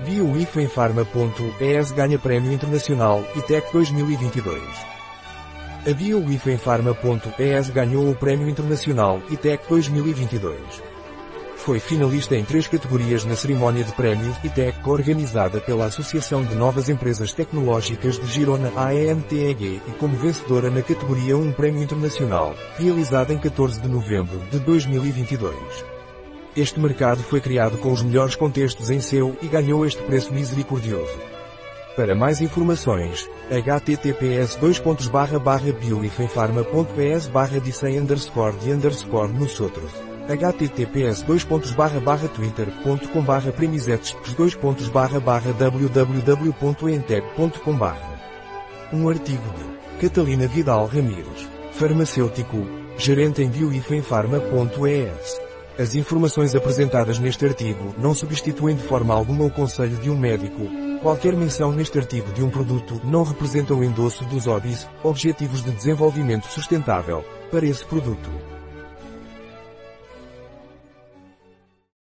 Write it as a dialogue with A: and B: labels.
A: BioIFenPharma.es ganha Prémio Internacional ITEC 2022. A BioIFenPharma.es ganhou o Prémio Internacional ITEC 2022. Foi finalista em três categorias na cerimónia de prémios ITEC organizada pela Associação de Novas Empresas Tecnológicas de Girona AEMTEG e como vencedora na categoria 1 Prémio Internacional, realizada em 14 de novembro de 2022. Este mercado foi criado com os melhores contextos em seu e ganhou este preço misericordioso. Para mais informações, https bioifenfarma.es barra underscore de underscore nosotros. https twitter.com barra premisetes www.enteg.com Um artigo de Catalina Vidal Ramires, farmacêutico, gerente em bioifenfarma.es. As informações apresentadas neste artigo não substituem de forma alguma o conselho de um médico. Qualquer menção neste artigo de um produto não representa o endosso dos ODIs, Objetivos de Desenvolvimento Sustentável, para esse produto.